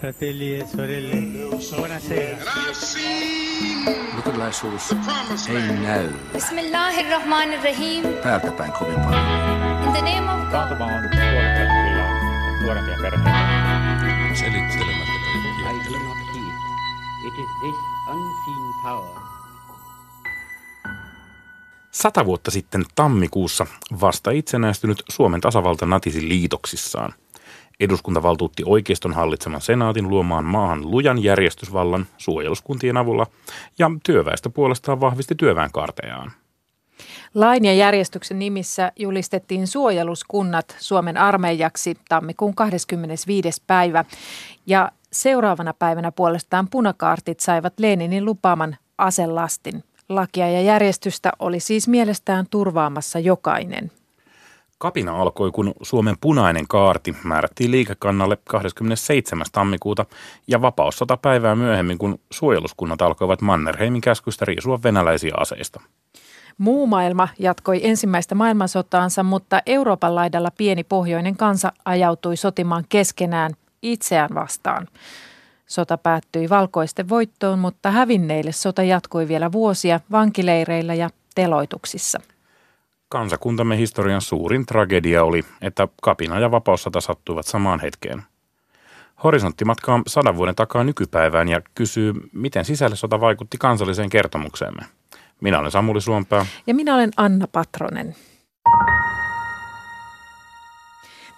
fratelli e sorelle, buonasera. Luterilaisuus ei näy Bismillahirrahmanirrahim. täältä päin kovin paljon. In the name of God. Taantuma on kyllä nuorempia perheitä. Selittelemättä I kaikkia. do not heed. It is this unseen power Sata vuotta sitten tammikuussa vasta itsenäistynyt Suomen tasavalta natisi liitoksissaan. Eduskunta valtuutti oikeiston hallitseman senaatin luomaan maahan lujan järjestysvallan suojeluskuntien avulla ja työväestö puolestaan vahvisti työväenkaartejaan. Lain ja järjestyksen nimissä julistettiin suojeluskunnat Suomen armeijaksi tammikuun 25. päivä ja seuraavana päivänä puolestaan punakaartit saivat Leninin lupaaman aselastin. Lakia ja järjestystä oli siis mielestään turvaamassa jokainen. Kapina alkoi, kun Suomen punainen kaarti määrättiin liikekannalle 27. tammikuuta ja vapaussata päivää myöhemmin, kun suojeluskunnat alkoivat Mannerheimin käskystä riisua venäläisiä aseista. Muu maailma jatkoi ensimmäistä maailmansotaansa, mutta Euroopan laidalla pieni pohjoinen kansa ajautui sotimaan keskenään itseään vastaan. Sota päättyi valkoisten voittoon, mutta hävinneille sota jatkui vielä vuosia vankileireillä ja teloituksissa. Kansakuntamme historian suurin tragedia oli, että kapina ja vapaussata sattuivat samaan hetkeen. Horisontti matkaa sadan vuoden takaa nykypäivään ja kysyy, miten sisällissota vaikutti kansalliseen kertomukseemme. Minä olen Samuli Suompää. Ja minä olen Anna Patronen.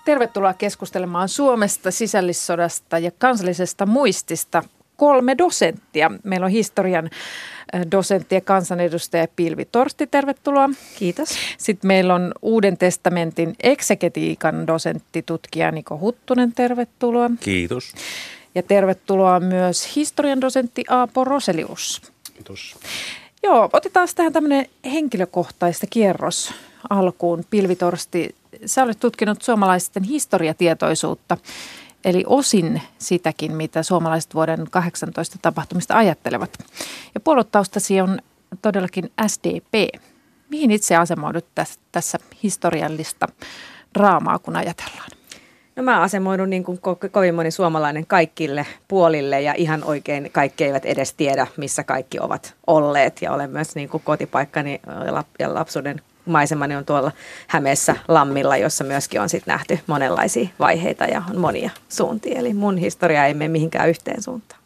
Tervetuloa keskustelemaan Suomesta, sisällissodasta ja kansallisesta muistista. Kolme dosenttia. Meillä on historian äh, dosentti ja kansanedustaja Pilvi Torsti, tervetuloa. Kiitos. Sitten meillä on Uuden testamentin eksegetiikan dosentti, tutkija Niko Huttunen, tervetuloa. Kiitos. Ja tervetuloa myös historian dosentti Aapo Roselius. Kiitos. Joo, otetaan tähän tämmöinen henkilökohtaista kierros alkuun. Pilvitorsti, sä olet tutkinut suomalaisten historiatietoisuutta, eli osin sitäkin, mitä suomalaiset vuoden 18 tapahtumista ajattelevat. Ja puoluetaustasi on todellakin SDP. Mihin itse asemoidut tässä, historiallista draamaa, kun ajatellaan? No mä asemoidun niin kuin ko- kovin moni suomalainen kaikille puolille ja ihan oikein kaikki eivät edes tiedä, missä kaikki ovat olleet. Ja olen myös niin kuin kotipaikkani lap- ja lapsuuden maisemani on tuolla Hämeessä Lammilla, jossa myöskin on sitten nähty monenlaisia vaiheita ja on monia suuntia. Eli mun historia ei mene mihinkään yhteen suuntaan.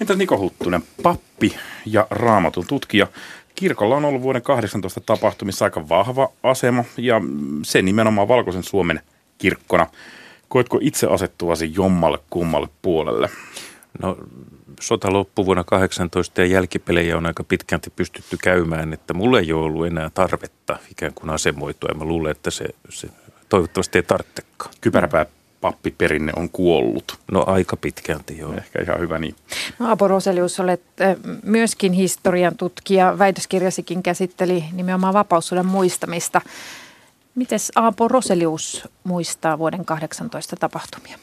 Entäs Niko Huttunen, pappi ja raamatun tutkija. Kirkolla on ollut vuoden 18 tapahtumissa aika vahva asema ja se nimenomaan Valkoisen Suomen kirkkona. Koetko itse asettuasi jommalle kummalle puolelle? No sota loppui vuonna 18 ja jälkipelejä on aika pitkälti pystytty käymään, että mulla ei ole ollut enää tarvetta ikään kuin asemoitua. Ja mä luulen, että se, se toivottavasti ei tarvitsekaan. Kypäräpää pappiperinne on kuollut. No aika pitkälti joo. Ehkä ihan hyvä niin. No, Aapo Roselius, olet äh, myöskin historian tutkija. Väitöskirjasikin käsitteli nimenomaan vapaussodan muistamista. Mites Aapo Roselius muistaa vuoden 18 tapahtumia?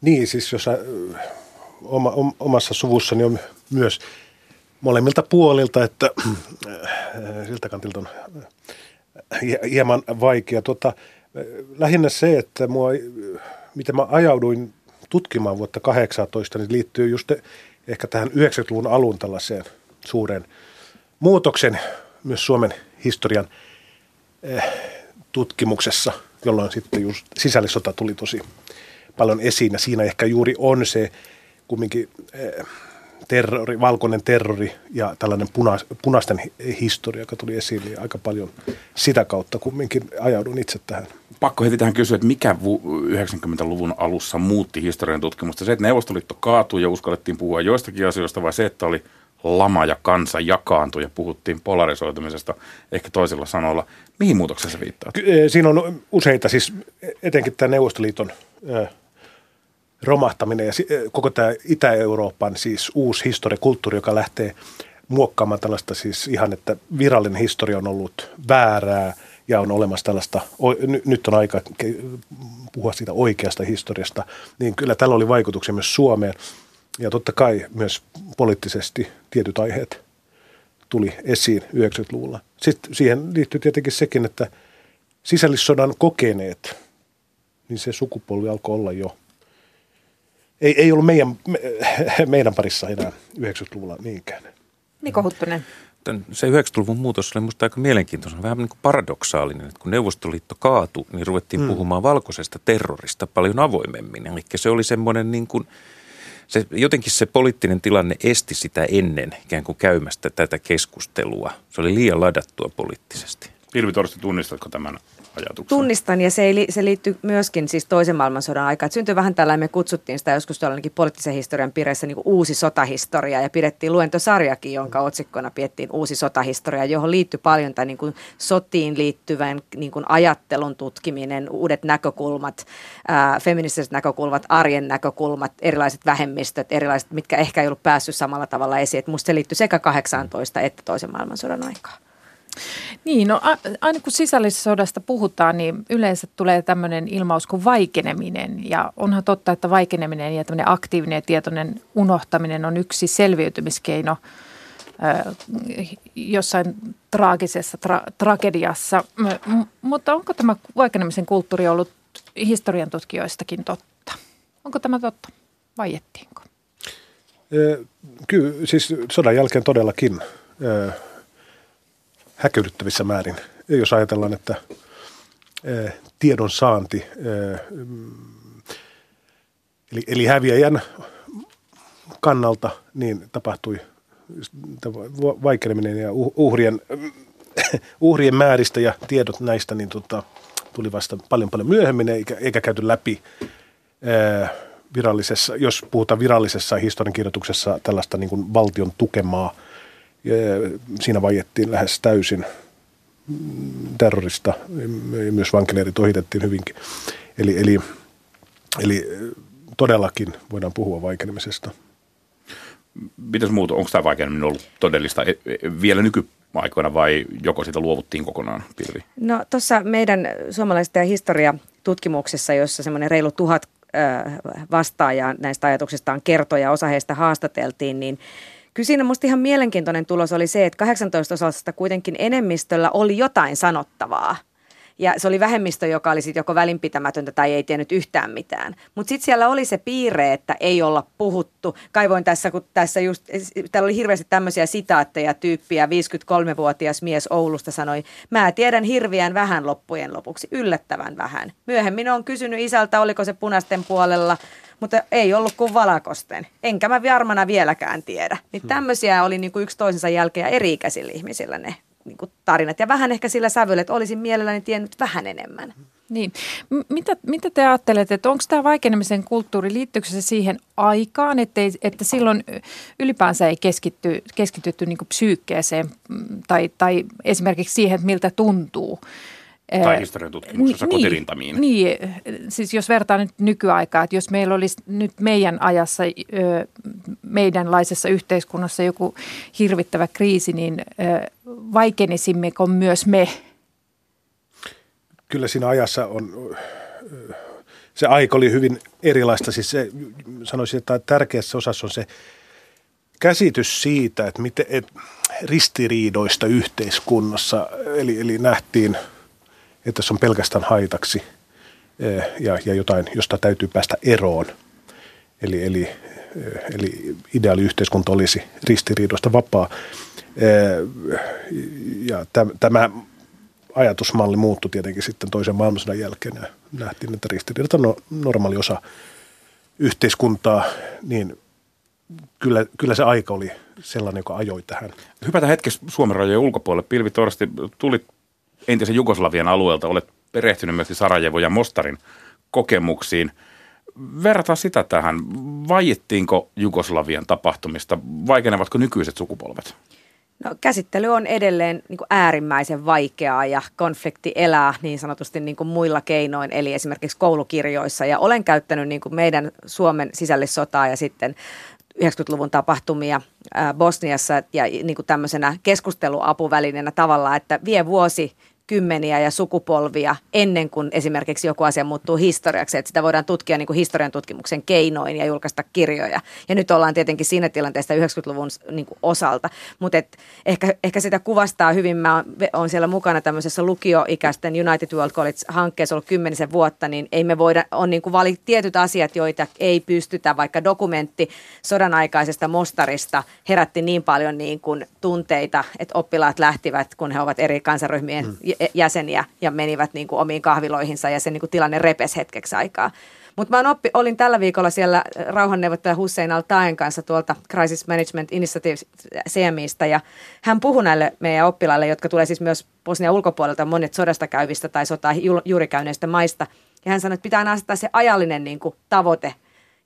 Niin, siis jos oma, om, omassa suvussani on myös molemmilta puolilta, että äh, siltä kantilta on äh, hie- hieman vaikea. Tota, äh, lähinnä se, että mua, miten mä ajauduin tutkimaan vuotta 18, niin liittyy just ehkä tähän 90-luvun alun tällaiseen suureen muutoksen myös Suomen historian tutkimuksessa, jolloin sitten just sisällissota tuli tosi paljon esiin. Ja siinä ehkä juuri on se kumminkin eh, terrori, valkoinen terrori ja tällainen puna, punaisten hi- historia, joka tuli esille. Ja aika paljon sitä kautta kumminkin ajaudun itse tähän. Pakko heti tähän kysyä, että mikä vu- 90-luvun alussa muutti historian tutkimusta? Se, että Neuvostoliitto kaatui ja uskallettiin puhua joistakin asioista, vai se, että oli lama ja kansa jakaantui ja puhuttiin polarisoitumisesta ehkä toisilla sanoilla. Mihin muutokseen se viittaa? Eh, Siinä on useita, siis etenkin tämä Neuvostoliiton eh, romahtaminen ja eh, koko tämä Itä-Euroopan siis uusi historia, kulttuuri, joka lähtee muokkaamaan tällaista siis ihan, että virallinen historia on ollut väärää ja on olemassa tällaista, nyt on aika puhua siitä oikeasta historiasta, niin kyllä tällä oli vaikutuksia myös Suomeen ja totta kai myös poliittisesti tietyt aiheet tuli esiin 90-luvulla. Sitten siihen liittyy tietenkin sekin, että sisällissodan kokeneet, niin se sukupolvi alkoi olla jo ei, ei ollut meidän, me, meidän parissa enää 90-luvulla niinkään. Niko Huttunen. Se 90-luvun muutos oli minusta aika mielenkiintoinen, vähän niin kuin paradoksaalinen, että kun Neuvostoliitto kaatui, niin ruvettiin mm. puhumaan valkoisesta terrorista paljon avoimemmin. Eli se oli semmoinen niin kuin, se, jotenkin se poliittinen tilanne esti sitä ennen ikään kuin käymästä tätä keskustelua. Se oli liian ladattua poliittisesti. Pilvi Torsti, tunnistatko tämän ajatuksen? Tunnistan ja se, li- se liittyy myöskin siis toisen maailmansodan aikaan. Syntyi vähän tällainen, me kutsuttiin sitä joskus tuolla ainakin poliittisen historian piirissä niin uusi sotahistoria ja pidettiin luentosarjakin, jonka otsikkona piettiin uusi sotahistoria, johon liittyi paljon tämä niin sotiin liittyvän niin kuin ajattelun tutkiminen, uudet näkökulmat, ää, feministiset näkökulmat, arjen näkökulmat, erilaiset vähemmistöt, erilaiset, mitkä ehkä ei ollut päässyt samalla tavalla esiin. Et musta se liittyy sekä 18 että toisen maailmansodan aikaan. Niin, no aina kun sisällissodasta puhutaan, niin yleensä tulee tämmöinen ilmaus kuin vaikeneminen. Ja onhan totta, että vaikeneminen ja tämmöinen aktiivinen ja tietoinen unohtaminen on yksi selviytymiskeino jossain traagisessa tra- tragediassa. Mutta onko tämä vaikenemisen kulttuuri ollut historian tutkijoistakin totta? Onko tämä totta? Vaiettiinko? Kyllä, siis sodan jälkeen todellakin häkellyttävissä määrin. Jos ajatellaan, että ö, tiedon saanti, ö, mm, eli, eli häviäjän kannalta, niin tapahtui va- vaikeneminen ja uh- uhrien, uhrien määristä ja tiedot näistä niin tota, tuli vasta paljon paljon myöhemmin eikä, eikä käyty läpi ää, virallisessa, jos puhutaan virallisessa historiankirjoituksessa tällaista niin kuin valtion tukemaa, siinä vaiettiin lähes täysin terrorista, ja myös vankileirit ohitettiin hyvinkin. Eli, eli, eli todellakin voidaan puhua vaikenemisesta. Mitäs muuta, onko tämä vaikeneminen ollut todellista e- e- vielä nykyaikoina vai joko siitä luovuttiin kokonaan, Pilvi? No tuossa meidän suomalaisten historiatutkimuksessa, jossa semmoinen reilu tuhat vastaajaa näistä ajatuksistaan kertoi ja osa heistä haastateltiin, niin Kyllä siinä musta ihan mielenkiintoinen tulos oli se, että 18 osasta kuitenkin enemmistöllä oli jotain sanottavaa. Ja se oli vähemmistö, joka oli sitten joko välinpitämätöntä tai ei tiennyt yhtään mitään. Mutta sitten siellä oli se piirre, että ei olla puhuttu. Kaivoin tässä, kun tässä just, täällä oli hirveästi tämmöisiä sitaatteja tyyppiä. 53-vuotias mies Oulusta sanoi, mä tiedän hirviän vähän loppujen lopuksi, yllättävän vähän. Myöhemmin on kysynyt isältä, oliko se punaisten puolella, mutta ei ollut kuin valakosten. Enkä mä varmana vieläkään tiedä. Niin tämmöisiä oli niin kuin yksi toisensa jälkeen ja eri-ikäisillä ihmisillä ne niin kuin tarinat. Ja vähän ehkä sillä sävyllä, että olisin mielelläni tiennyt vähän enemmän. Niin. M- Mitä, mitä te ajattelette, että onko tämä vaikenemisen kulttuuri, liittyykö se siihen aikaan, ettei, että silloin ylipäänsä ei keskitty, keskitytty niin kuin psyykkeeseen mm, tai, tai esimerkiksi siihen, että miltä tuntuu? Tai historian tutkimuksessa Ni- kotirintamiin. Niin, siis jos vertaa nyt nykyaikaa, että jos meillä olisi nyt meidän ajassa, meidänlaisessa yhteiskunnassa joku hirvittävä kriisi, niin vaikenisimmeko myös me? Kyllä siinä ajassa on, se aika oli hyvin erilaista. Siis se, sanoisin, että tärkeässä osassa on se käsitys siitä, että miten, et, ristiriidoista yhteiskunnassa, eli, eli nähtiin, että se on pelkästään haitaksi eh, ja, ja jotain, josta täytyy päästä eroon. Eli, eli, eh, eli ideaali yhteiskunta olisi ristiriidoista vapaa. Eh, Ja täm- tämä ajatusmalli muuttui tietenkin sitten toisen maailmansodan jälkeen ja nähtiin, että ristiriidat on no- normaali osa yhteiskuntaa, niin kyllä, kyllä se aika oli sellainen, joka ajoi tähän. Hypätään hetkessä Suomen rajojen ulkopuolelle. Pilvi Torsti, tulit entisen Jugoslavian alueelta, olet perehtynyt myös Sarajevo ja Mostarin kokemuksiin. Verrata sitä tähän. Vaiettiinko Jugoslavian tapahtumista? Vaikenevatko nykyiset sukupolvet? No, käsittely on edelleen niin kuin äärimmäisen vaikeaa ja konflikti elää niin sanotusti niin kuin muilla keinoin, eli esimerkiksi koulukirjoissa. Ja olen käyttänyt niin kuin meidän Suomen sisällissotaa ja sitten 90-luvun tapahtumia Bosniassa ja niin kuin tämmöisenä keskusteluapuvälineenä tavallaan, että vie vuosi kymmeniä ja sukupolvia ennen kuin esimerkiksi joku asia muuttuu historiaksi. Että sitä voidaan tutkia niin kuin historian tutkimuksen keinoin ja julkaista kirjoja. Ja nyt ollaan tietenkin siinä tilanteessa 90-luvun niin kuin osalta. Mutta ehkä, ehkä sitä kuvastaa hyvin. Mä oon siellä mukana tämmöisessä lukioikäisten United World College-hankkeessa ollut kymmenisen vuotta, niin ei me voida, on niin kuin valit tietyt asiat, joita ei pystytä, vaikka dokumentti sodan aikaisesta mostarista herätti niin paljon niin kuin tunteita, että oppilaat lähtivät, kun he ovat eri kansaryhmien mm. Jäseniä ja menivät niin kuin omiin kahviloihinsa ja se niin kuin tilanne repes hetkeksi aikaa. Mutta mä oppi, olin tällä viikolla siellä rauhanneuvottelija Hussein al kanssa tuolta Crisis Management Initiative CMIstä ja hän puhui näille meidän oppilaille, jotka tulee siis myös Bosnian ulkopuolelta monet sodasta käyvistä tai sotaa juuri käyneistä maista. Ja hän sanoi, että pitää asettaa se ajallinen niin kuin, tavoite –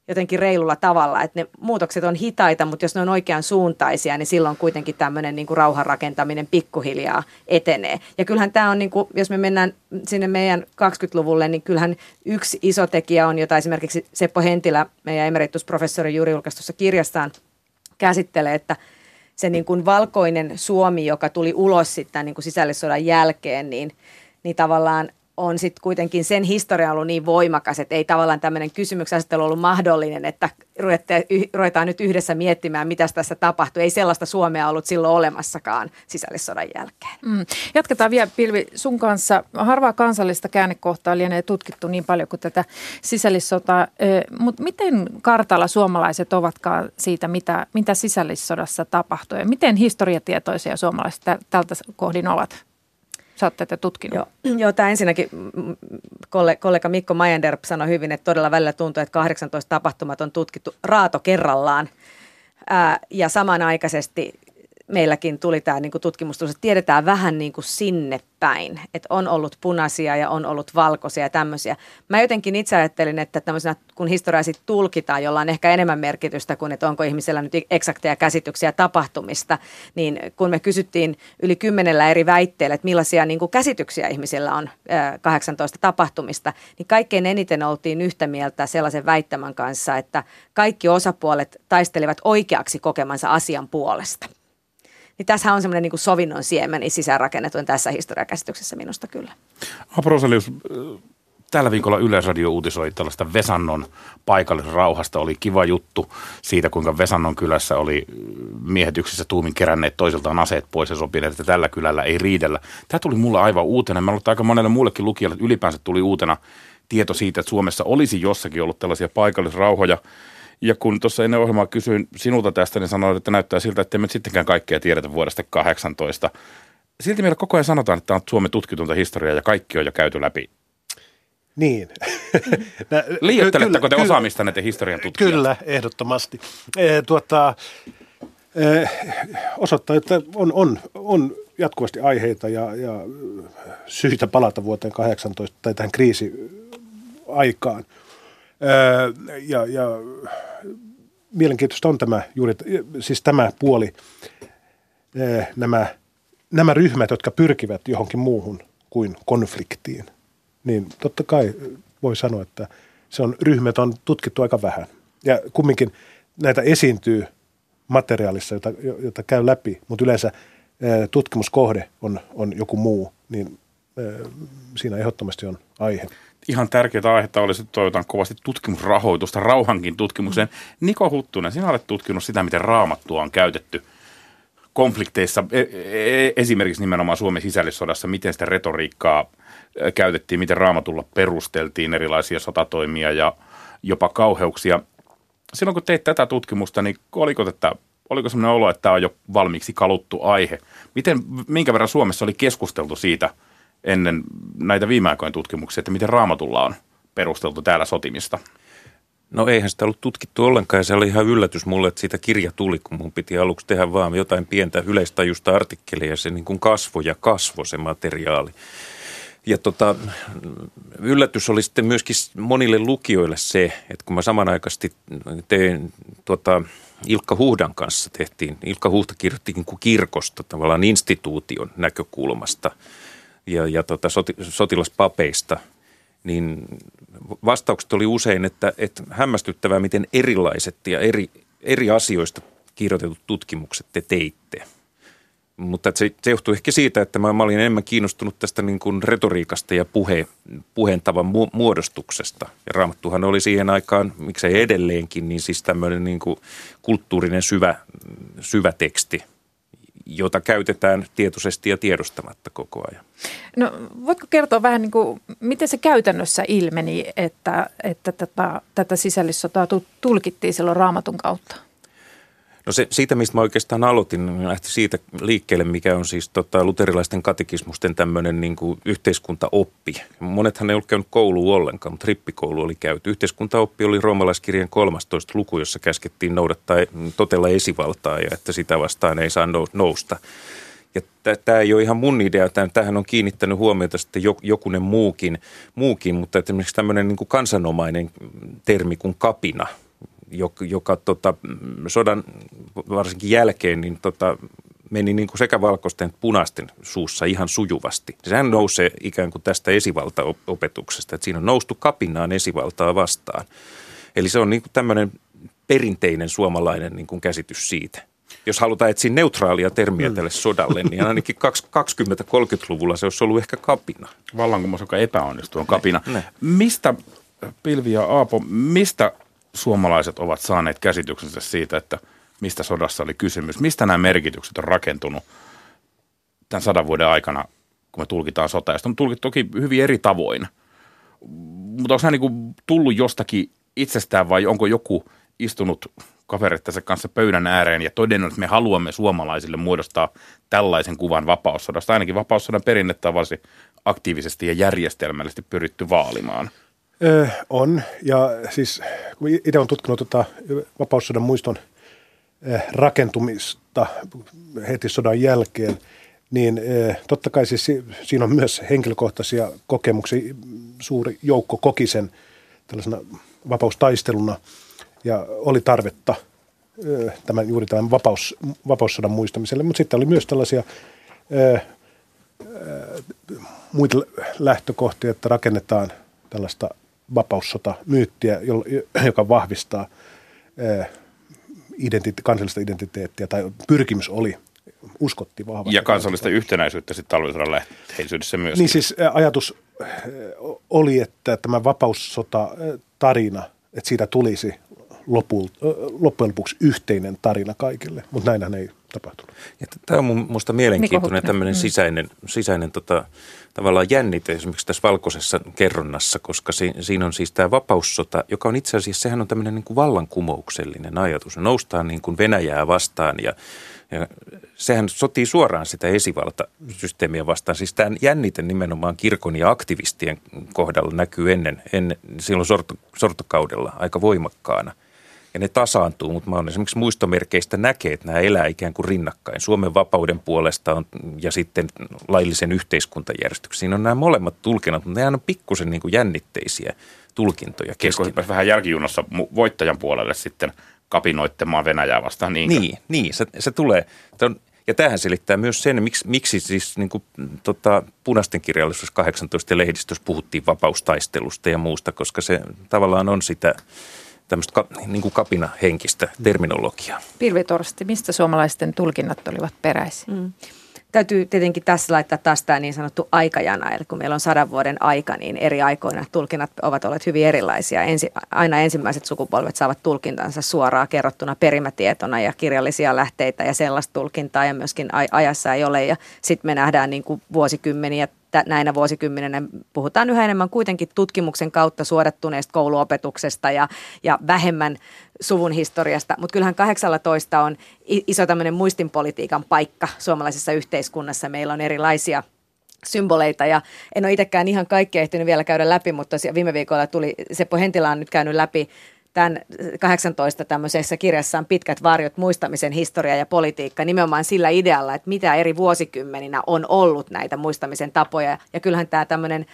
jotenkin reilulla tavalla, että ne muutokset on hitaita, mutta jos ne on oikean suuntaisia, niin silloin kuitenkin tämmöinen niin kuin rauhan rakentaminen pikkuhiljaa etenee. Ja kyllähän tämä on, niin kuin, jos me mennään sinne meidän 20-luvulle, niin kyllähän yksi iso tekijä on, jota esimerkiksi Seppo Hentilä, meidän emeritusprofessori juuri julkaistussa kirjastaan käsittelee, että se niin kuin valkoinen Suomi, joka tuli ulos sitten niin kuin sisällissodan jälkeen, niin, niin tavallaan on sitten kuitenkin sen historia ollut niin voimakas, että ei tavallaan tämmöinen kysymyksenasettelu ollut mahdollinen, että ruvetaan nyt yhdessä miettimään, mitä tässä tapahtuu. Ei sellaista Suomea ollut silloin olemassakaan sisällissodan jälkeen. Mm. Jatketaan vielä Pilvi sun kanssa. Harvaa kansallista käännekohtaa lienee tutkittu niin paljon kuin tätä sisällissotaa, mutta miten kartalla suomalaiset ovatkaan siitä, mitä, mitä sisällissodassa tapahtui ja miten historiatietoisia suomalaiset tältä kohdin ovat? Sä oot tätä tutkinut. Joo, joo tämä ensinnäkin kollega Mikko Majenderp sanoi hyvin, että todella välillä tuntuu, että 18 tapahtumat on tutkittu raato kerrallaan. Ää, ja samanaikaisesti meilläkin tuli tämä niin tutkimus, että tiedetään vähän niin kuin sinne päin, että on ollut punaisia ja on ollut valkoisia ja tämmöisiä. Mä jotenkin itse ajattelin, että tämmöisenä, kun historiaa sitten tulkitaan, jolla on ehkä enemmän merkitystä kuin, että onko ihmisellä nyt eksakteja käsityksiä tapahtumista, niin kun me kysyttiin yli kymmenellä eri väitteellä, että millaisia niin kuin käsityksiä ihmisillä on 18 tapahtumista, niin kaikkein eniten oltiin yhtä mieltä sellaisen väittämän kanssa, että kaikki osapuolet taistelivat oikeaksi kokemansa asian puolesta. Niin tässä on semmoinen niin sovinnon siemeni sisäänrakennetun tässä historiakäsityksessä minusta kyllä. Aproselius, tällä viikolla Yleisradio uutisoi tällaista Vesannon paikallisrauhasta. Oli kiva juttu siitä, kuinka Vesannon kylässä oli miehetyksissä tuumin keränneet toisiltaan aseet pois ja sopineet, että tällä kylällä ei riidellä. Tämä tuli mulle aivan uutena. Mä ollut aika monelle muullekin lukijalle, että ylipäänsä tuli uutena tieto siitä, että Suomessa olisi jossakin ollut tällaisia paikallisrauhoja. Ja kun tuossa ennen ohjelmaa kysyin sinulta tästä, niin sanoin, että näyttää siltä, että emme sittenkään kaikkea tiedetä vuodesta 18. Silti meillä koko ajan sanotaan, että tämä on Suomen tutkitunta historiaa ja kaikki on jo käyty läpi. Niin. Liioitteletteko te osaamista näiden historian tutkijat? Kyllä, ehdottomasti. E, tuota, e, osoittaa, että on, on, on jatkuvasti aiheita ja, ja syitä palata vuoteen 18 tai tähän kriisiaikaan. Ja, ja mielenkiintoista on tämä juuri, siis tämä puoli, nämä, nämä ryhmät, jotka pyrkivät johonkin muuhun kuin konfliktiin, niin totta kai voi sanoa, että se on ryhmät on tutkittu aika vähän. Ja kumminkin näitä esiintyy materiaalissa, jota, jota käy läpi, mutta yleensä tutkimuskohde on, on joku muu, niin siinä ehdottomasti on aihe ihan tärkeää aihetta olisi, että toivotan kovasti tutkimusrahoitusta rauhankin tutkimukseen. Niko Huttunen, sinä olet tutkinut sitä, miten raamattua on käytetty konflikteissa, e, e, esimerkiksi nimenomaan Suomen sisällissodassa, miten sitä retoriikkaa käytettiin, miten raamatulla perusteltiin erilaisia sotatoimia ja jopa kauheuksia. Silloin kun teit tätä tutkimusta, niin oliko, että, oliko sellainen olo, että tämä on jo valmiiksi kaluttu aihe? Miten, minkä verran Suomessa oli keskusteltu siitä – ennen näitä viime aikojen tutkimuksia, että miten raamatulla on perusteltu täällä sotimista? No eihän sitä ollut tutkittu ollenkaan ja se oli ihan yllätys mulle, että siitä kirja tuli, kun mun piti aluksi tehdä vaan jotain pientä yleistajusta artikkelia ja se niin kuin kasvo ja kasvo se materiaali. Ja tota, yllätys oli sitten myöskin monille lukijoille se, että kun mä samanaikaisesti tein tota, Ilkka Huhdan kanssa tehtiin, Ilkka Huhta kirjoitti kirkosta tavallaan instituution näkökulmasta – ja, ja tota, soti, sotilaspapeista, niin vastaukset oli usein, että, että hämmästyttävää, miten erilaiset ja eri, eri asioista kirjoitetut tutkimukset te teitte. Mutta se, se johtuu ehkä siitä, että mä, mä olin enemmän kiinnostunut tästä niin kuin retoriikasta ja puhe, puheentavan mu- muodostuksesta. Ja Raamattuhan oli siihen aikaan, miksei edelleenkin, niin siis tämmöinen niin kuin kulttuurinen syvä, syvä teksti, jota käytetään tietoisesti ja tiedostamatta koko ajan. No voitko kertoa vähän, niin kuin, miten se käytännössä ilmeni, että, että tätä, tätä sisällissotaa tulkittiin silloin raamatun kautta? No se, siitä, mistä mä oikeastaan aloitin, niin lähti siitä liikkeelle, mikä on siis tota, luterilaisten katekismusten tämmöinen niin kuin yhteiskuntaoppi. Monethan ei ollut käynyt kouluun ollenkaan, mutta rippikoulu oli käyty. Yhteiskuntaoppi oli roomalaiskirjan 13 luku, jossa käskettiin noudattaa, totella esivaltaa ja että sitä vastaan ei saa nousta. Ja tämä ei ole ihan mun idea, tähän on kiinnittänyt huomiota sitten jokunen muukin, muukin mutta esimerkiksi tämmöinen niin kuin kansanomainen termi kuin kapina – joka, joka tota, sodan varsinkin jälkeen niin tota, meni niin kuin sekä valkoisten että punaisten suussa ihan sujuvasti. Sehän nousee ikään kuin tästä esivaltaopetuksesta, että siinä on noustu kapinaan esivaltaa vastaan. Eli se on niin kuin tämmöinen perinteinen suomalainen niin kuin käsitys siitä. Jos halutaan etsiä neutraalia termiä mm. tälle sodalle, niin ainakin 20-30-luvulla se olisi ollut ehkä kapina. Vallankumous, joka epäonnistuu, on kapina. Ne, ne. Mistä, Pilvi ja Aapo, mistä suomalaiset ovat saaneet käsityksensä siitä, että mistä sodassa oli kysymys, mistä nämä merkitykset on rakentunut tämän sadan vuoden aikana, kun me tulkitaan sota. Ja sitä on tulkittu toki hyvin eri tavoin. Mutta onko nämä niin tullut jostakin itsestään vai onko joku istunut kaverittensa kanssa pöydän ääreen ja todennut, että me haluamme suomalaisille muodostaa tällaisen kuvan vapaussodasta. Ainakin vapaussodan perinnettä on varsin aktiivisesti ja järjestelmällisesti pyritty vaalimaan – Ö, on, ja siis kun itse olen tutkinut tota vapaussodan muiston rakentumista heti sodan jälkeen, niin totta kai siis siinä on myös henkilökohtaisia kokemuksia. Suuri joukko koki sen tällaisena vapaustaisteluna ja oli tarvetta tämän, juuri tämän vapaus, vapaussodan muistamiselle, mutta sitten oli myös tällaisia muita lähtökohtia, että rakennetaan tällaista vapaussota-myyttiä, joka vahvistaa identite- kansallista identiteettiä, tai pyrkimys oli, uskottiin vahvasti. Ja kansallista yhtenäisyyttä sitten talvisodan lähteisyydessä myös. Niin siis ajatus oli, että tämä vapaussota-tarina, että siitä tulisi loppujen lopuksi yhteinen tarina kaikille, mutta näinhän ei tapahtunut. Ja tämä on minusta mielenkiintoinen tämmöinen mm. sisäinen, sisäinen tota, tavallaan jännite esimerkiksi tässä valkoisessa kerronnassa, koska si, siinä on siis tämä vapaussota, joka on itse asiassa, sehän on tämmöinen niin kuin vallankumouksellinen ajatus. Noustaan niin kuin Venäjää vastaan ja, ja sehän sotii suoraan sitä esivaltasysteemiä vastaan. Siis tämä jännite nimenomaan kirkon ja aktivistien kohdalla näkyy ennen, ennen silloin sorto, sortokaudella aika voimakkaana ja ne tasaantuu, mutta mä olen esimerkiksi muistomerkeistä näkee, että nämä elää ikään kuin rinnakkain. Suomen vapauden puolesta on, ja sitten laillisen yhteiskuntajärjestyksen. Siinä on nämä molemmat tulkinnat, mutta nehän on pikkusen niin kuin jännitteisiä tulkintoja keskenään. vähän jälkijunassa voittajan puolelle sitten kapinoittamaan Venäjää vastaan. Niin, niin, niin se, se tulee. Ja tähän selittää myös sen, miksi, miksi siis niin kuin, tota, punaisten kirjallisuus 18 lehdistössä puhuttiin vapaustaistelusta ja muusta, koska se tavallaan on sitä – tämmöistä ka, niin kuin kapinahenkistä terminologiaa. Pilvi Torsti, mistä suomalaisten tulkinnat olivat peräisin? Mm. Täytyy tietenkin tässä laittaa taas tämä niin sanottu aikajana, eli kun meillä on sadan vuoden aika, niin eri aikoina tulkinnat ovat olleet hyvin erilaisia. Ensi, aina ensimmäiset sukupolvet saavat tulkintansa suoraan kerrottuna perimätietona ja kirjallisia lähteitä ja sellaista tulkintaa ja myöskin ajassa ei ole. Ja sitten me nähdään niin kuin vuosikymmeniä näinä vuosikymmeninä puhutaan yhä enemmän kuitenkin tutkimuksen kautta suodattuneesta kouluopetuksesta ja, ja vähemmän suvun historiasta. Mutta kyllähän 18 on iso tämmöinen muistinpolitiikan paikka suomalaisessa yhteiskunnassa. Meillä on erilaisia symboleita ja en ole itsekään ihan kaikkea ehtinyt vielä käydä läpi, mutta viime viikolla tuli, Seppo Hentilä on nyt käynyt läpi tämän 18 tämmöisessä kirjassaan pitkät varjot, muistamisen historia ja politiikka nimenomaan sillä idealla, että mitä eri vuosikymmeninä on ollut näitä muistamisen tapoja. Ja kyllähän tämä tämmöinen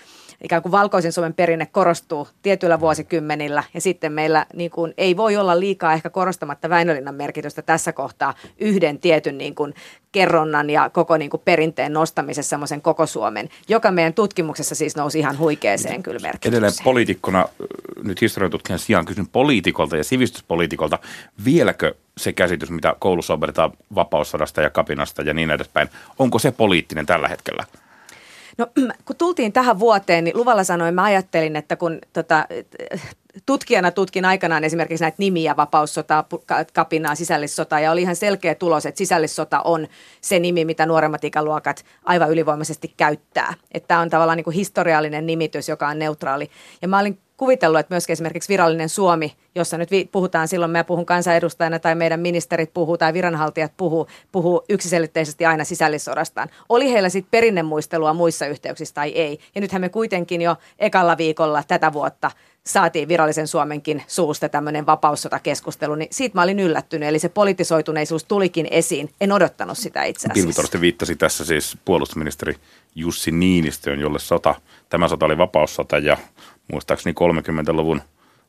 ikään kuin valkoisen Suomen perinne korostuu tietyillä vuosikymmenillä ja sitten meillä niin kuin, ei voi olla liikaa ehkä korostamatta Väinölinnan merkitystä tässä kohtaa yhden tietyn niin kuin, kerronnan ja koko niin kuin, perinteen nostamisessa semmoisen koko Suomen, joka meidän tutkimuksessa siis nousi ihan huikeeseen kyllä merkitykseen. Edelleen poliitikkona, nyt historiantutkijan sijaan kysyn poliitikolta ja sivistyspoliitikolta, vieläkö se käsitys, mitä koulussa opetetaan vapaussodasta ja kapinasta ja niin edespäin, onko se poliittinen tällä hetkellä? No kun tultiin tähän vuoteen, niin luvalla sanoin, mä ajattelin, että kun tota, tutkijana tutkin aikanaan esimerkiksi näitä nimiä, vapaussotaa, kapinaa, sisällissotaa, ja oli ihan selkeä tulos, että sisällissota on se nimi, mitä nuoremmat ikäluokat aivan ylivoimaisesti käyttää. Että tämä on tavallaan niin kuin historiallinen nimitys, joka on neutraali. Ja mä olin kuvitellut, että myöskin esimerkiksi virallinen Suomi, jossa nyt puhutaan silloin, me puhun kansanedustajana tai meidän ministerit puhuu tai viranhaltijat puhuu, puhuu yksiselitteisesti aina sisällissodastaan. Oli heillä sitten perinnemuistelua muissa yhteyksissä tai ei. Ja nythän me kuitenkin jo ekalla viikolla tätä vuotta saatiin virallisen Suomenkin suusta tämmöinen vapaussotakeskustelu, niin siitä mä olin yllättynyt. Eli se politisoituneisuus tulikin esiin. En odottanut sitä itse asiassa. Pilvi viittasi tässä siis puolustusministeri Jussi Niinistöön, jolle sota, tämä sota oli vapaussota ja muistaakseni 30-luvun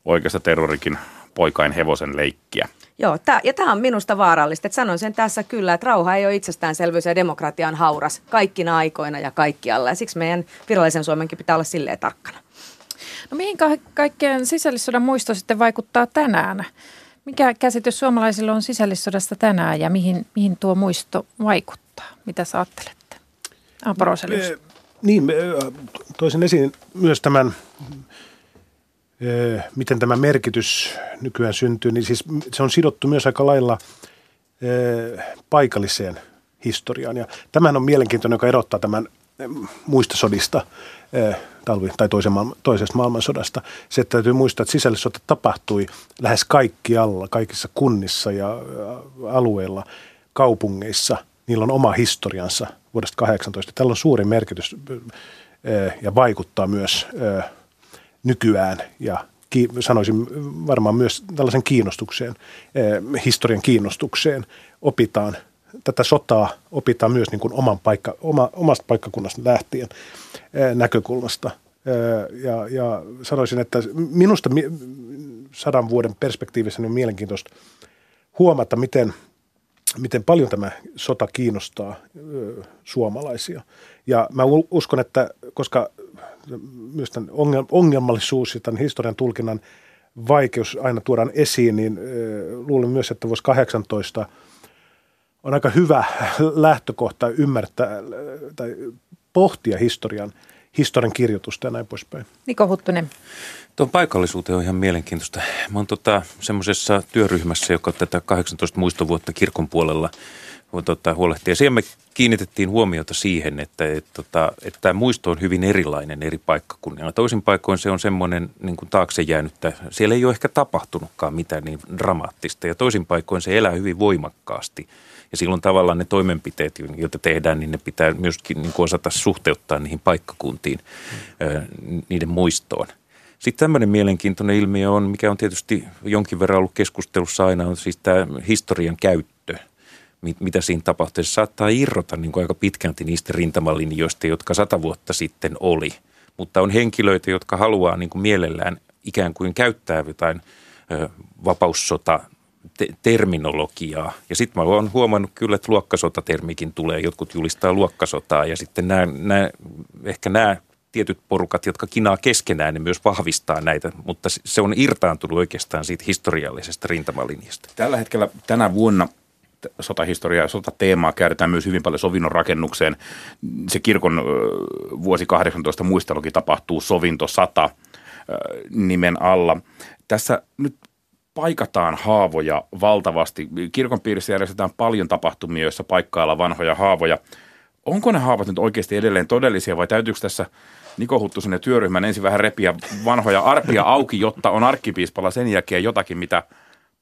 oikeasta terrorikin poikain hevosen leikkiä. Joo, tää, ja tämä on minusta vaarallista. Et sanon sen tässä kyllä, että rauha ei ole itsestäänselvyys ja demokratia on hauras kaikkina aikoina ja kaikkialla. Ja siksi meidän virallisen Suomenkin pitää olla silleen tarkkana. No mihin ka- kaikkeen sisällissodan muisto sitten vaikuttaa tänään? Mikä käsitys suomalaisilla on sisällissodasta tänään ja mihin, mihin tuo muisto vaikuttaa? Mitä sä ajattelette? Aporoselius. Niin, toisin esiin myös tämän, miten tämä merkitys nykyään syntyy, niin siis se on sidottu myös aika lailla paikalliseen historiaan. Ja tämähän on mielenkiintoinen, joka erottaa tämän muistosodista talvi- tai toisen maailman, toisesta maailmansodasta. Se että täytyy muistaa, että sisällissota tapahtui lähes kaikkialla, kaikissa kunnissa ja alueilla, kaupungeissa. Niillä on oma historiansa vuodesta 18. Tällä on suuri merkitys ja vaikuttaa myös nykyään ja sanoisin varmaan myös tällaisen kiinnostukseen, historian kiinnostukseen opitaan tätä sotaa opitaan myös niin kuin oman paikka, oma, omasta paikkakunnasta lähtien näkökulmasta. Ja, ja sanoisin, että minusta sadan vuoden perspektiivissä niin on mielenkiintoista huomata, miten, miten paljon tämä sota kiinnostaa suomalaisia. Ja mä uskon, että koska myös tämän ongelmallisuus ja tämän historian tulkinnan vaikeus aina tuodaan esiin, niin luulen myös, että vuosi 18 on aika hyvä lähtökohta ymmärtää tai pohtia historian, historian kirjoitusta ja näin poispäin. Niko Huttunen. Tuon paikallisuuteen on ihan mielenkiintoista. Mä oon tota, semmoisessa työryhmässä, joka tätä 18 muistovuotta kirkon puolella tota, huolehtii. Ja siihen me kiinnitettiin huomiota siihen, että, tota, että, että tämä muisto on hyvin erilainen eri paikkakunnilla. Toisin paikoin se on semmoinen niin kuin taakse jäänyttä. Siellä ei ole ehkä tapahtunutkaan mitään niin dramaattista ja toisin paikoin se elää hyvin voimakkaasti – ja silloin tavallaan ne toimenpiteet, joita tehdään, niin ne pitää myöskin niin kuin osata suhteuttaa niihin paikkakuntiin, niiden muistoon. Sitten tämmöinen mielenkiintoinen ilmiö on, mikä on tietysti jonkin verran ollut keskustelussa aina, on siis tämä historian käyttö mitä siinä tapahtuu. Se saattaa irrota niin kuin aika pitkälti niistä rintamalinjoista, jotka sata vuotta sitten oli. Mutta on henkilöitä, jotka haluaa niin kuin mielellään ikään kuin käyttää jotain vapaussota te- terminologiaa. Ja sitten mä oon huomannut kyllä, että luokkasotatermikin tulee. Jotkut julistaa luokkasotaa ja sitten nämä, nämä, ehkä nämä tietyt porukat, jotka kinaa keskenään, ne myös vahvistaa näitä, mutta se on irtaantunut oikeastaan siitä historiallisesta rintamalinjasta. Tällä hetkellä tänä vuonna sotahistoriaa ja sotateemaa käytetään myös hyvin paljon sovinnon rakennukseen. Se kirkon vuosi 18 muistelukin tapahtuu sovinto 100 nimen alla. Tässä nyt paikataan haavoja valtavasti. Kirkon piirissä järjestetään paljon tapahtumia, joissa paikkailla vanhoja haavoja. Onko ne haavat nyt oikeasti edelleen todellisia vai täytyykö tässä Niko Huttusen työryhmän ensin vähän repiä vanhoja arpia auki, jotta on arkkipiispalla sen jälkeen jotakin, mitä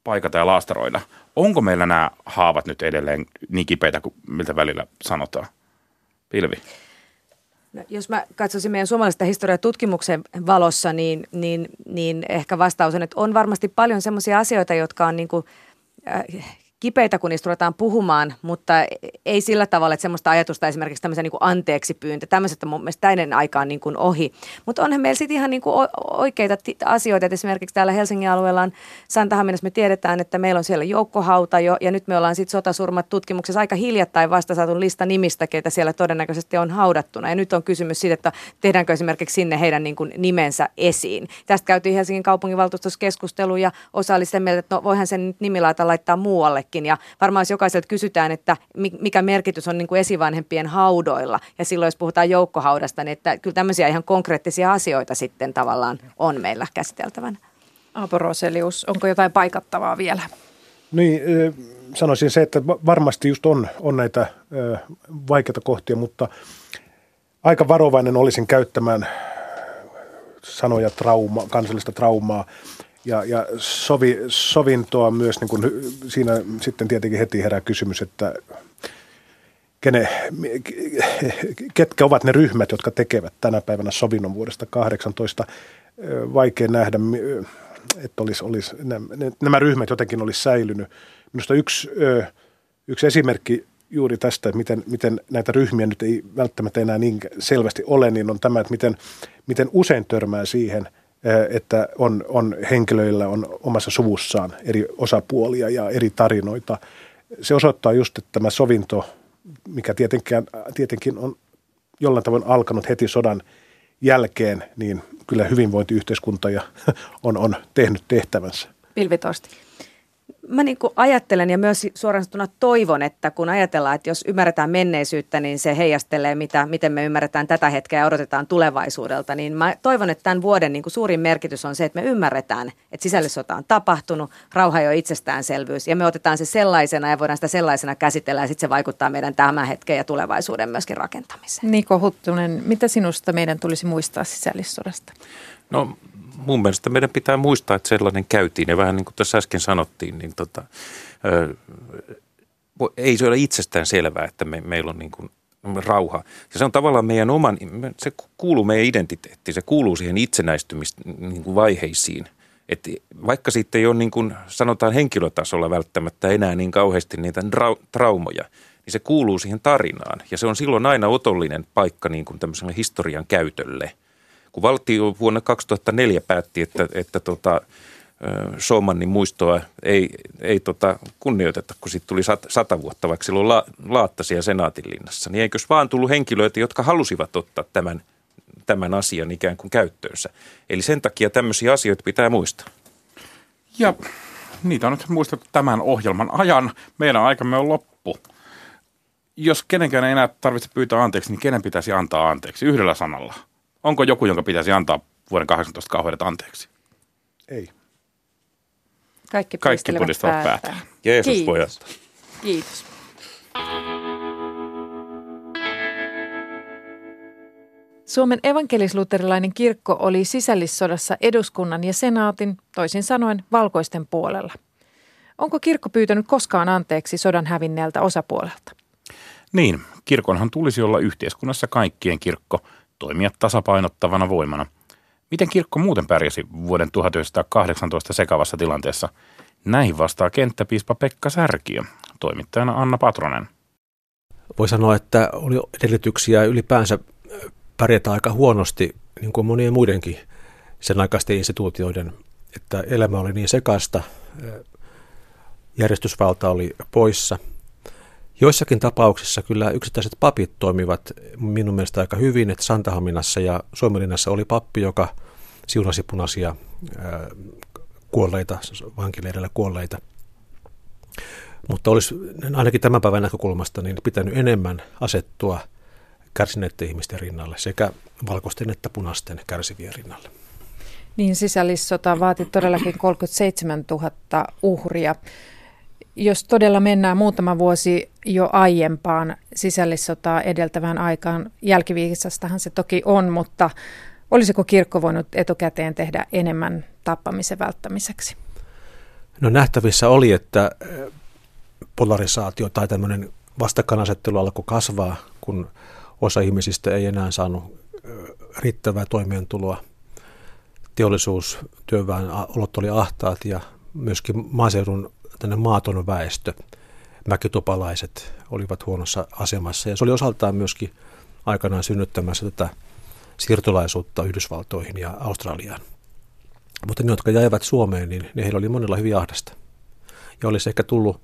paikata ja laastaroida? Onko meillä nämä haavat nyt edelleen niin kipeitä kuin miltä välillä sanotaan? Pilvi. No, jos mä katsoisin meidän suomalaista historiatutkimuksen valossa, niin, niin, niin ehkä vastaus on, että on varmasti paljon sellaisia asioita, jotka on niin kuin, äh, kipeitä, kun niistä ruvetaan puhumaan, mutta ei sillä tavalla, että semmoista ajatusta esimerkiksi tämmöisen niin anteeksi pyyntö, tämmöiset on mun mielestä täinen aikaan niin kuin ohi. Mutta onhan meillä sitten ihan niin kuin oikeita asioita, että esimerkiksi täällä Helsingin alueella on Santahaminassa me tiedetään, että meillä on siellä joukkohauta jo, ja nyt me ollaan sitten sotasurmat tutkimuksessa aika hiljattain vasta saatu lista nimistä, keitä siellä todennäköisesti on haudattuna. Ja nyt on kysymys siitä, että tehdäänkö esimerkiksi sinne heidän niin kuin nimensä esiin. Tästä käytiin Helsingin kaupunginvaltuustossa keskustelu, ja osa oli sitä mieltä, että no voihan sen nimilaita laittaa muualle itsekin. Ja varmaan jos jokaiselta kysytään, että mikä merkitys on niin kuin esivanhempien haudoilla, ja silloin jos puhutaan joukkohaudasta, niin että kyllä tämmöisiä ihan konkreettisia asioita sitten tavallaan on meillä käsiteltävänä. Aapo Roselius, onko jotain paikattavaa vielä? Niin, sanoisin se, että varmasti just on, on näitä vaikeita kohtia, mutta aika varovainen olisin käyttämään sanoja trauma, kansallista traumaa ja, ja sovi, sovintoa myös, niin kuin siinä sitten tietenkin heti herää kysymys, että kene, ketkä ovat ne ryhmät, jotka tekevät tänä päivänä sovinnon vuodesta 18. Vaikea nähdä, että olisi, olisi, nämä ryhmät jotenkin olisi säilynyt. Minusta yksi, yksi esimerkki juuri tästä, että miten, miten näitä ryhmiä nyt ei välttämättä enää niin selvästi ole, niin on tämä, että miten, miten usein törmää siihen – että on, on henkilöillä on omassa suvussaan eri osapuolia ja eri tarinoita. Se osoittaa just, että tämä sovinto, mikä tietenkin, tietenkin on jollain tavoin alkanut heti sodan jälkeen, niin kyllä hyvinvointiyhteiskunta ja on, on tehnyt tehtävänsä. Pilvitosti mä niin kuin ajattelen ja myös suoraan sanottuna toivon, että kun ajatellaan, että jos ymmärretään menneisyyttä, niin se heijastelee, mitä, miten me ymmärretään tätä hetkeä ja odotetaan tulevaisuudelta. Niin mä toivon, että tämän vuoden niin kuin suurin merkitys on se, että me ymmärretään, että sisällissota on tapahtunut, rauha ei ole itsestäänselvyys ja me otetaan se sellaisena ja voidaan sitä sellaisena käsitellä ja sitten se vaikuttaa meidän tämän hetken ja tulevaisuuden myöskin rakentamiseen. Niko Huttunen, mitä sinusta meidän tulisi muistaa sisällissodasta? No mun mielestä meidän pitää muistaa, että sellainen käytiin ja vähän niin kuin tässä äsken sanottiin, niin tota, ö, ei se ole itsestään selvää, että me, meillä on niin kuin rauha. Ja se on tavallaan meidän oman, se kuuluu meidän identiteettiin, se kuuluu siihen itsenäistymisvaiheisiin. Niin että vaikka siitä ei ole niin kuin sanotaan henkilötasolla välttämättä enää niin kauheasti niitä traumoja, niin se kuuluu siihen tarinaan. Ja se on silloin aina otollinen paikka niin kuin tämmöiselle historian käytölle – kun valtio vuonna 2004 päätti, että, että tota, Somannin muistoa ei, ei tota kunnioiteta, kun sitten tuli sat, sata vuotta, vaikka silloin la, laatta siellä Senaatinlinnassa, niin eikös vaan tullut henkilöitä, jotka halusivat ottaa tämän, tämän asian ikään kuin käyttöönsä. Eli sen takia tämmöisiä asioita pitää muistaa. Ja niitä on nyt muistettu tämän ohjelman ajan. Meidän aikamme on loppu. Jos kenenkään ei enää tarvitse pyytää anteeksi, niin kenen pitäisi antaa anteeksi yhdellä sanalla – Onko joku, jonka pitäisi antaa vuoden 18 kauheudet anteeksi? Ei. Kaikki, Kaikki pudistavat päätä. Jeesus Kiitos. voi antaa. Kiitos. Suomen evankelisluterilainen kirkko oli sisällissodassa eduskunnan ja senaatin, toisin sanoen valkoisten puolella. Onko kirkko pyytänyt koskaan anteeksi sodan hävinneeltä osapuolelta? Niin, kirkonhan tulisi olla yhteiskunnassa kaikkien kirkko – toimia tasapainottavana voimana. Miten kirkko muuten pärjäsi vuoden 1918 sekavassa tilanteessa? Näihin vastaa kenttäpiispa Pekka Särkiö, toimittajana Anna Patronen. Voi sanoa, että oli edellytyksiä ylipäänsä pärjätä aika huonosti, niin kuin monien muidenkin sen aikaisten instituutioiden, että elämä oli niin sekasta, järjestysvalta oli poissa – Joissakin tapauksissa kyllä yksittäiset papit toimivat minun mielestä aika hyvin, että Santahaminassa ja Suomenlinnassa oli pappi, joka siunasi punaisia kuolleita, vankileirillä kuolleita. Mutta olisi ainakin tämän päivän näkökulmasta niin pitänyt enemmän asettua kärsineiden ihmisten rinnalle, sekä valkoisten että punaisten kärsivien rinnalle. Niin sisällissota vaati todellakin 37 000 uhria jos todella mennään muutama vuosi jo aiempaan sisällissotaa edeltävään aikaan, jälkiviisastahan se toki on, mutta olisiko kirkko voinut etukäteen tehdä enemmän tappamisen välttämiseksi? No nähtävissä oli, että eh, polarisaatio tai tämmöinen vastakkainasettelu alkoi kasvaa, kun osa ihmisistä ei enää saanut eh, riittävää toimeentuloa. Teollisuus, työväen olot oli ahtaat ja myöskin maaseudun tänne maaton väestö, mäkitopalaiset olivat huonossa asemassa. Ja se oli osaltaan myöskin aikanaan synnyttämässä tätä siirtolaisuutta Yhdysvaltoihin ja Australiaan. Mutta ne, jotka jäivät Suomeen, niin, niin heillä oli monella hyvin ahdasta. Ja olisi ehkä tullut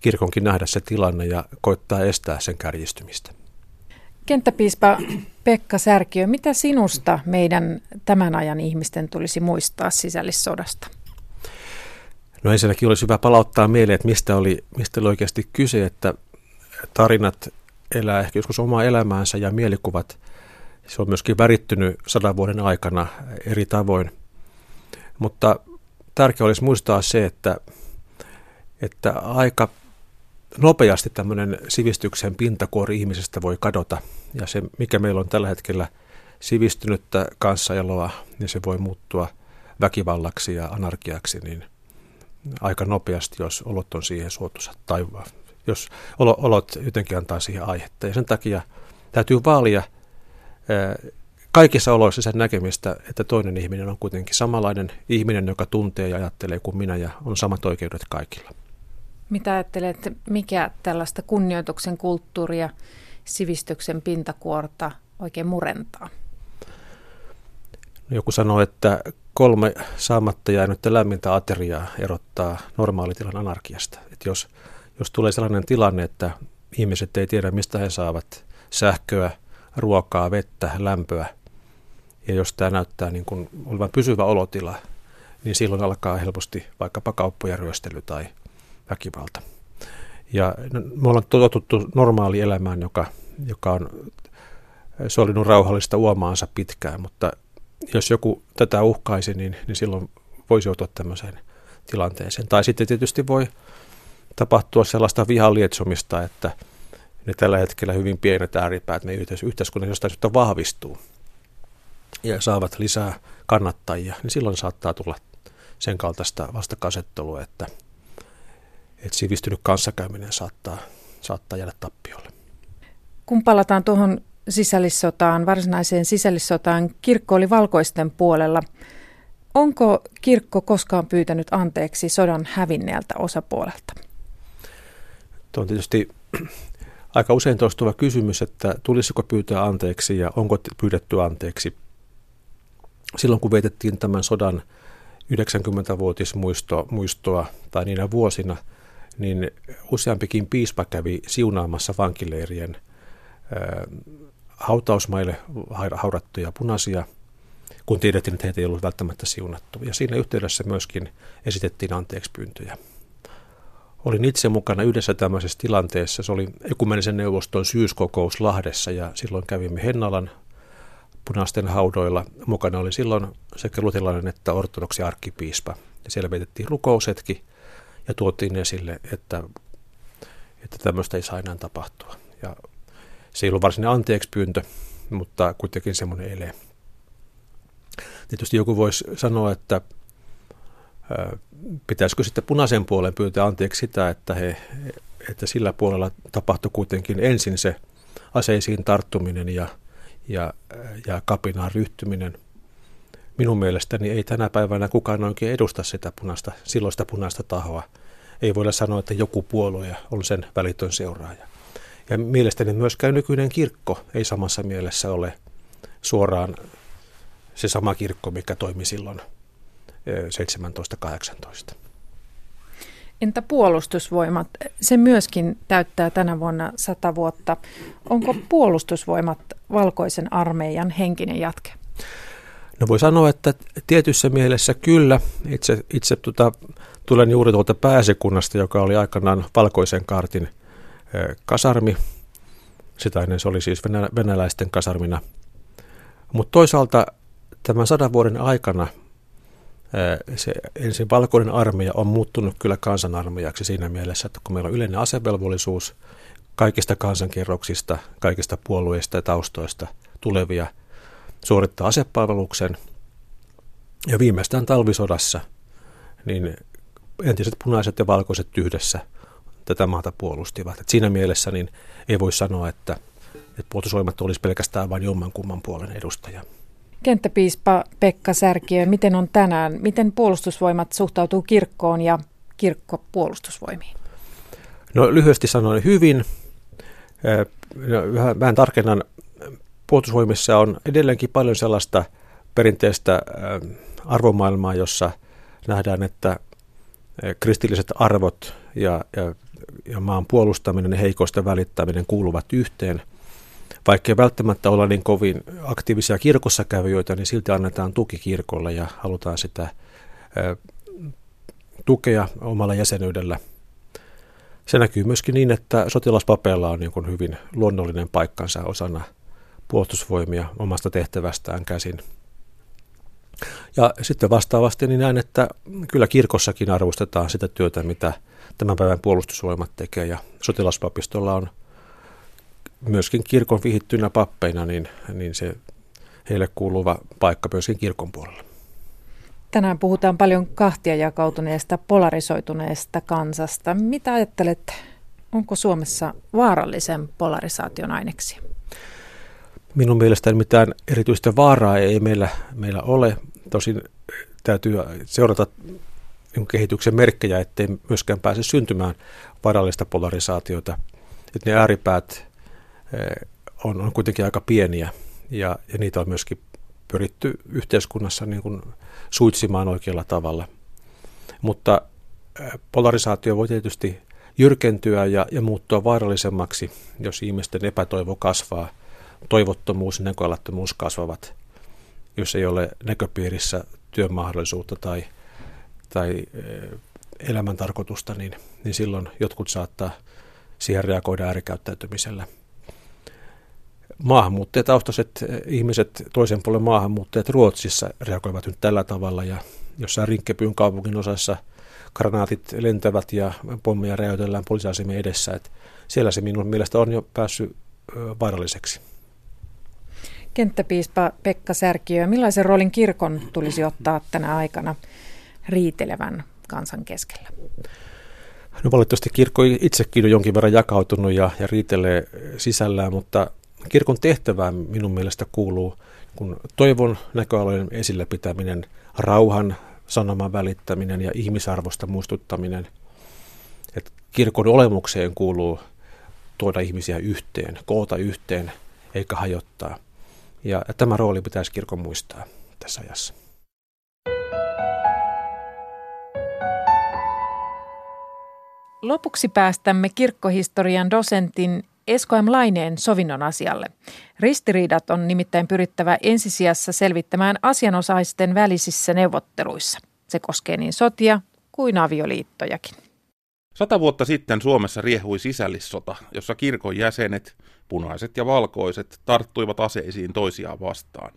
kirkonkin nähdä se tilanne ja koittaa estää sen kärjistymistä. Kenttäpiispa Pekka Särkiö, mitä sinusta meidän tämän ajan ihmisten tulisi muistaa sisällissodasta? No ensinnäkin olisi hyvä palauttaa mieleen, että mistä oli, mistä oli oikeasti kyse, että tarinat elää ehkä joskus omaa elämäänsä ja mielikuvat, se on myöskin värittynyt sadan vuoden aikana eri tavoin. Mutta tärkeää olisi muistaa se, että, että aika nopeasti tämmöinen sivistyksen pintakuori ihmisestä voi kadota. Ja se, mikä meillä on tällä hetkellä sivistynyttä kanssaeloa, niin se voi muuttua väkivallaksi ja anarkiaksi, niin aika nopeasti, jos olot on siihen suotuisat tai jos olot jotenkin antaa siihen aihetta. Ja sen takia täytyy vaalia kaikissa oloissa sen näkemistä, että toinen ihminen on kuitenkin samanlainen ihminen, joka tuntee ja ajattelee kuin minä ja on samat oikeudet kaikilla. Mitä ajattelet, mikä tällaista kunnioituksen kulttuuria, sivistyksen pintakuorta oikein murentaa? Joku sanoo, että kolme saamatta jäänyttä lämmintä ateriaa erottaa normaalitilan anarkiasta. Että jos, jos tulee sellainen tilanne, että ihmiset ei tiedä, mistä he saavat sähköä, ruokaa, vettä, lämpöä, ja jos tämä näyttää niin kuin olevan pysyvä olotila, niin silloin alkaa helposti vaikkapa kauppojen ryöstely tai väkivalta. Ja me ollaan totuttu normaali elämään, joka, joka on solinut rauhallista uomaansa pitkään, mutta jos joku tätä uhkaisi, niin, niin silloin voisi joutua tämmöiseen tilanteeseen. Tai sitten tietysti voi tapahtua sellaista vihan lietsomista, että ne tällä hetkellä hyvin pienet ääripäät ne yhteiskunnan jostain syystä vahvistuu ja saavat lisää kannattajia, niin silloin saattaa tulla sen kaltaista vastakasettelua, että, että sivistynyt kanssakäyminen saattaa, saattaa jäädä tappiolle. Kun palataan tuohon sisällissotaan, varsinaiseen sisällissotaan, kirkko oli valkoisten puolella. Onko kirkko koskaan pyytänyt anteeksi sodan hävinneeltä osapuolelta? Tuo on tietysti aika usein toistuva kysymys, että tulisiko pyytää anteeksi ja onko pyydetty anteeksi. Silloin kun vietettiin tämän sodan 90-vuotismuistoa tai niinä vuosina, niin useampikin piispa kävi siunaamassa vankileirien hautausmaille haudattuja punaisia, kun tiedettiin, että heitä ei ollut välttämättä siunattu. Ja siinä yhteydessä myöskin esitettiin anteeksi pyyntöjä. Olin itse mukana yhdessä tämmöisessä tilanteessa. Se oli ekumenisen neuvoston syyskokous Lahdessa ja silloin kävimme Hennalan punaisten haudoilla. Mukana oli silloin sekä luterilainen että ortodoksi arkkipiispa. Ja siellä vietettiin rukousetki ja tuotiin esille, että, että tämmöistä ei saa enää tapahtua. Ja se ei ollut varsinainen anteeksi pyyntö, mutta kuitenkin semmoinen ele. Tietysti joku voisi sanoa, että pitäisikö sitten punaisen puolen pyytää anteeksi sitä, että, he, että sillä puolella tapahtui kuitenkin ensin se aseisiin tarttuminen ja, ja, ja kapinaan ryhtyminen. Minun mielestäni ei tänä päivänä kukaan oikein edusta sitä punaista, silloista punaista tahoa. Ei voida sanoa, että joku puolue on sen välitön seuraaja. Ja mielestäni myöskään nykyinen kirkko ei samassa mielessä ole suoraan se sama kirkko, mikä toimi silloin 17-18. Entä puolustusvoimat? Se myöskin täyttää tänä vuonna sata vuotta. Onko puolustusvoimat valkoisen armeijan henkinen jatke? No voi sanoa, että tietyssä mielessä kyllä. Itse, itse tuota, tulen juuri tuolta pääsekunnasta, joka oli aikanaan valkoisen kaartin kasarmi. Sitä ennen se oli siis venäläisten kasarmina. Mutta toisaalta tämän sadan vuoden aikana se ensin valkoinen armeija on muuttunut kyllä kansanarmeijaksi siinä mielessä, että kun meillä on yleinen asevelvollisuus kaikista kansankerroksista, kaikista puolueista ja taustoista tulevia suorittaa asepalveluksen. Ja viimeistään talvisodassa, niin entiset punaiset ja valkoiset yhdessä tätä maata puolustivat. Et siinä mielessä niin ei voi sanoa, että, että puolustusvoimat olisi pelkästään vain jommankumman puolen edustaja. Kenttäpiispa Pekka Särkiö, miten on tänään? Miten puolustusvoimat suhtautuu kirkkoon ja kirkko puolustusvoimiin? No lyhyesti sanoen hyvin. No, vähän, vähän tarkennan. Puolustusvoimissa on edelleenkin paljon sellaista perinteistä arvomaailmaa, jossa nähdään, että kristilliset arvot ja, ja, ja maan puolustaminen ja heikoista välittäminen kuuluvat yhteen. Vaikka ei välttämättä olla niin kovin aktiivisia kirkossa kävijöitä, niin silti annetaan tuki kirkolle ja halutaan sitä tukea omalla jäsenyydellä. Se näkyy myöskin niin, että sotilaspapeilla on niin hyvin luonnollinen paikkansa osana puolustusvoimia omasta tehtävästään käsin. Ja sitten vastaavasti niin näen, että kyllä kirkossakin arvostetaan sitä työtä, mitä tämän päivän puolustusvoimat tekee. Ja sotilaspapistolla on myöskin kirkon vihittynä pappeina, niin, niin se heille kuuluva paikka myöskin kirkon puolella. Tänään puhutaan paljon kahtia jakautuneesta, polarisoituneesta kansasta. Mitä ajattelet, onko Suomessa vaarallisen polarisaation aineksia? Minun mielestäni mitään erityistä vaaraa ei meillä, meillä ole. Tosin täytyy seurata kehityksen merkkejä, ettei myöskään pääse syntymään vaarallista polarisaatiota. Että ne ääripäät eh, on, on kuitenkin aika pieniä ja, ja niitä on myöskin pyritty yhteiskunnassa niin kuin suitsimaan oikealla tavalla. Mutta polarisaatio voi tietysti jyrkentyä ja, ja muuttua vaarallisemmaksi, jos ihmisten epätoivo kasvaa, toivottomuus ja näköalattomuus kasvavat, jos ei ole näköpiirissä työmahdollisuutta tai, tai elämäntarkoitusta, niin, niin silloin jotkut saattaa siihen reagoida äärikäyttäytymisellä maahanmuuttajataustaiset ihmiset, toisen puolen maahanmuuttajat Ruotsissa reagoivat nyt tällä tavalla ja jossain Rinkkepyyn kaupungin osassa granaatit lentävät ja pommeja räjäytellään poliisiasemien edessä. Että siellä se minun mielestä on jo päässyt vaaralliseksi. Kenttäpiispa Pekka Särkiö, millaisen roolin kirkon tulisi ottaa tänä aikana riitelevän kansan keskellä? No valitettavasti kirkko itsekin on jonkin verran jakautunut ja, ja riitelee sisällään, mutta kirkon tehtävään minun mielestä kuuluu kun toivon näköalojen esillä pitäminen, rauhan sanoman välittäminen ja ihmisarvosta muistuttaminen. Että kirkon olemukseen kuuluu tuoda ihmisiä yhteen, koota yhteen eikä hajottaa. Ja tämä rooli pitäisi kirkon muistaa tässä ajassa. Lopuksi päästämme kirkkohistorian dosentin Esko M. Laineen sovinnon asialle. Ristiriidat on nimittäin pyrittävä ensisijassa selvittämään asianosaisten välisissä neuvotteluissa. Se koskee niin sotia kuin avioliittojakin. Sata vuotta sitten Suomessa riehui sisällissota, jossa kirkon jäsenet, punaiset ja valkoiset, tarttuivat aseisiin toisiaan vastaan.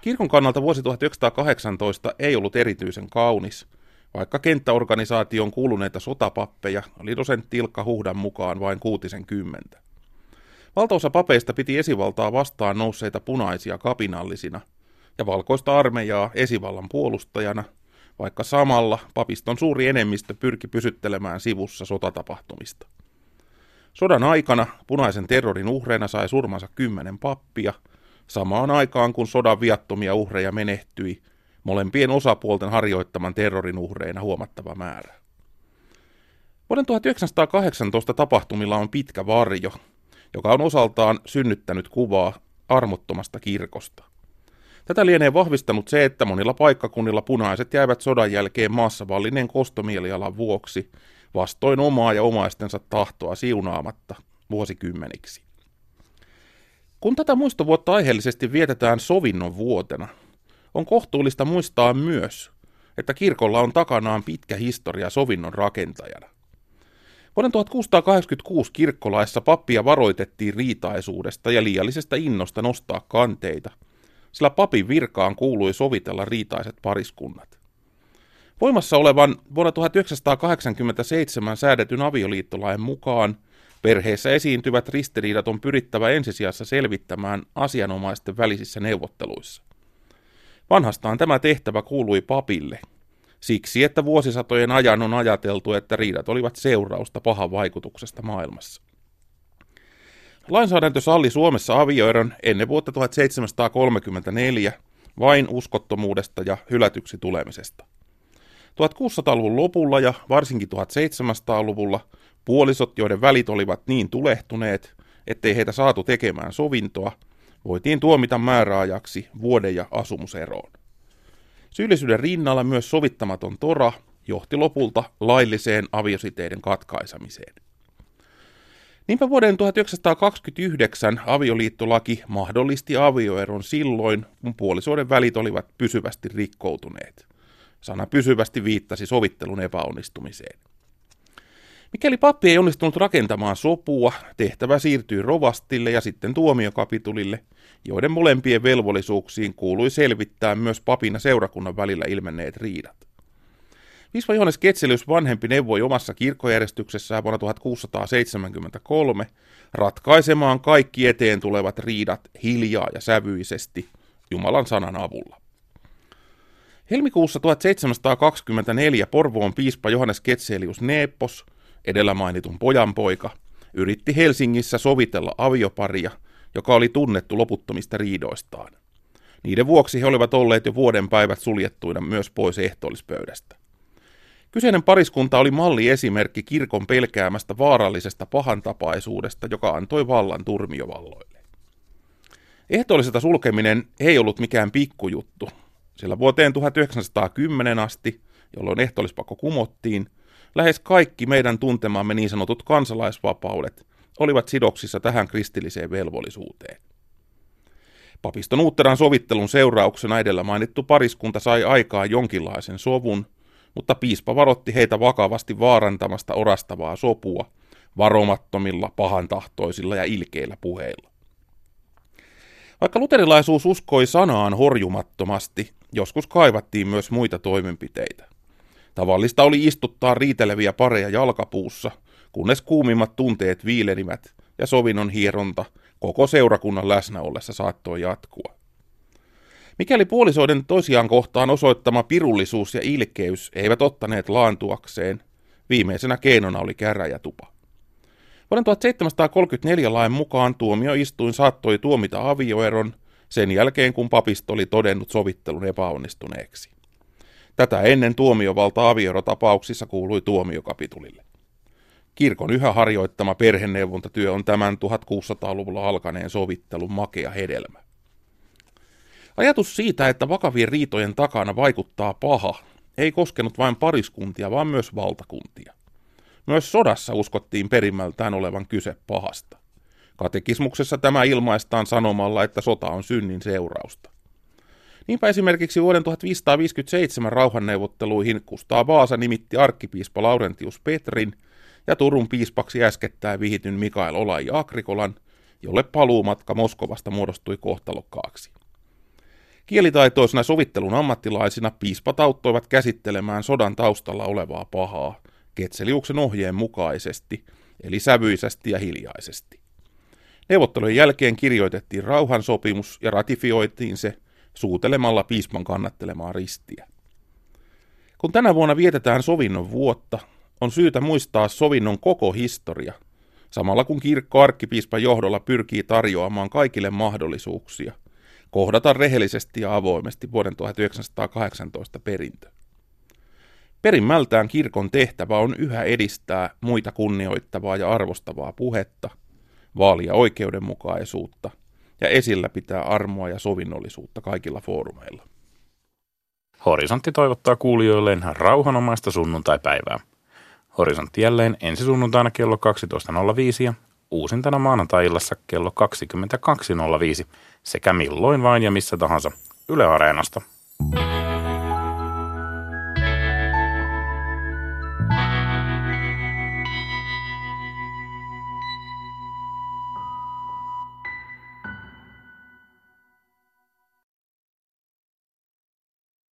Kirkon kannalta vuosi 1918 ei ollut erityisen kaunis – vaikka kenttäorganisaation kuuluneita sotapappeja oli dosentti Ilkka Huhdan mukaan vain kuutisen kymmentä. Valtaosa papeista piti esivaltaa vastaan nousseita punaisia kapinallisina ja valkoista armeijaa esivallan puolustajana, vaikka samalla papiston suuri enemmistö pyrki pysyttelemään sivussa sotatapahtumista. Sodan aikana punaisen terrorin uhreina sai surmansa kymmenen pappia, samaan aikaan kun sodan viattomia uhreja menehtyi molempien osapuolten harjoittaman terrorin uhreina huomattava määrä. Vuoden 1918 tapahtumilla on pitkä varjo, joka on osaltaan synnyttänyt kuvaa armottomasta kirkosta. Tätä lienee vahvistanut se, että monilla paikkakunnilla punaiset jäivät sodan jälkeen maassa vallineen kostomielialan vuoksi vastoin omaa ja omaistensa tahtoa siunaamatta vuosikymmeniksi. Kun tätä muistovuotta aiheellisesti vietetään sovinnon vuotena, on kohtuullista muistaa myös, että kirkolla on takanaan pitkä historia sovinnon rakentajana. Vuoden 1686 kirkkolaissa pappia varoitettiin riitaisuudesta ja liiallisesta innosta nostaa kanteita, sillä papin virkaan kuului sovitella riitaiset pariskunnat. Voimassa olevan vuonna 1987 säädetyn avioliittolain mukaan perheessä esiintyvät ristiriidat on pyrittävä ensisijassa selvittämään asianomaisten välisissä neuvotteluissa. Vanhastaan tämä tehtävä kuului papille, siksi että vuosisatojen ajan on ajateltu, että riidat olivat seurausta pahan vaikutuksesta maailmassa. Lainsäädäntö salli Suomessa avioeron ennen vuotta 1734 vain uskottomuudesta ja hylätyksi tulemisesta. 1600-luvun lopulla ja varsinkin 1700-luvulla puolisot, joiden välit olivat niin tulehtuneet, ettei heitä saatu tekemään sovintoa, voitiin tuomita määräajaksi vuoden ja asumuseroon. Syyllisyyden rinnalla myös sovittamaton tora johti lopulta lailliseen aviositeiden katkaisemiseen. Niinpä vuoden 1929 avioliittolaki mahdollisti avioeron silloin, kun puolisoiden välit olivat pysyvästi rikkoutuneet. Sana pysyvästi viittasi sovittelun epäonnistumiseen. Mikäli pappi ei onnistunut rakentamaan sopua, tehtävä siirtyi rovastille ja sitten tuomiokapitulille, joiden molempien velvollisuuksiin kuului selvittää myös papina seurakunnan välillä ilmenneet riidat. Piispa Johannes Ketselius vanhempi neuvoi omassa kirkkojärjestyksessään vuonna 1673 ratkaisemaan kaikki eteen tulevat riidat hiljaa ja sävyisesti Jumalan sanan avulla. Helmikuussa 1724 Porvoon piispa Johannes Ketselius Neepos, edellä mainitun pojanpoika, yritti Helsingissä sovitella avioparia, joka oli tunnettu loputtomista riidoistaan. Niiden vuoksi he olivat olleet jo vuoden päivät suljettuina myös pois ehtoollispöydästä. Kyseinen pariskunta oli malli esimerkki kirkon pelkäämästä vaarallisesta pahantapaisuudesta, joka antoi vallan turmiovalloille. Ehtoolliselta sulkeminen ei ollut mikään pikkujuttu, sillä vuoteen 1910 asti, jolloin ehtoollispakko kumottiin, lähes kaikki meidän tuntemamme niin sanotut kansalaisvapaudet olivat sidoksissa tähän kristilliseen velvollisuuteen. Papiston uutteran sovittelun seurauksena edellä mainittu pariskunta sai aikaa jonkinlaisen sovun, mutta piispa varotti heitä vakavasti vaarantamasta orastavaa sopua varomattomilla, pahantahtoisilla ja ilkeillä puheilla. Vaikka luterilaisuus uskoi sanaan horjumattomasti, joskus kaivattiin myös muita toimenpiteitä. Tavallista oli istuttaa riiteleviä pareja jalkapuussa, kunnes kuumimmat tunteet viilenivät ja sovinnon hieronta koko seurakunnan läsnä ollessa saattoi jatkua. Mikäli puolisoiden toisiaan kohtaan osoittama pirullisuus ja ilkeys eivät ottaneet laantuakseen, viimeisenä keinona oli käräjätupa. Vuoden 1734 lain mukaan tuomioistuin saattoi tuomita avioeron sen jälkeen, kun papisto oli todennut sovittelun epäonnistuneeksi. Tätä ennen tuomiovalta avioerotapauksissa kuului tuomiokapitulille. Kirkon yhä harjoittama perheneuvontatyö on tämän 1600-luvulla alkaneen sovittelun makea hedelmä. Ajatus siitä, että vakavien riitojen takana vaikuttaa paha, ei koskenut vain pariskuntia, vaan myös valtakuntia. Myös sodassa uskottiin perimmältään olevan kyse pahasta. Katekismuksessa tämä ilmaistaan sanomalla, että sota on synnin seurausta. Niinpä esimerkiksi vuoden 1557 rauhanneuvotteluihin Kustaa Vaasa nimitti arkkipiispa Laurentius Petrin ja Turun piispaksi äskettäin vihityn Mikael Olai Agrikolan, jolle paluumatka Moskovasta muodostui kohtalokkaaksi. Kielitaitoisina sovittelun ammattilaisina piispat auttoivat käsittelemään sodan taustalla olevaa pahaa Ketseliuksen ohjeen mukaisesti, eli sävyisesti ja hiljaisesti. Neuvottelujen jälkeen kirjoitettiin rauhansopimus ja ratifioitiin se suutelemalla piispan kannattelemaa ristiä. Kun tänä vuonna vietetään sovinnon vuotta, on syytä muistaa sovinnon koko historia, samalla kun kirkko arkkipiispan johdolla pyrkii tarjoamaan kaikille mahdollisuuksia kohdata rehellisesti ja avoimesti vuoden 1918 perintö. Perimmältään kirkon tehtävä on yhä edistää muita kunnioittavaa ja arvostavaa puhetta, vaalia oikeudenmukaisuutta ja esillä pitää armoa ja sovinnollisuutta kaikilla foorumeilla. Horisontti toivottaa kuulijoilleen rauhanomaista sunnuntaipäivää. Horisontti jälleen ensi sunnuntaina kello 12.05 ja uusintana maanantai-illassa kello 22.05 sekä milloin vain ja missä tahansa Yle Areenasta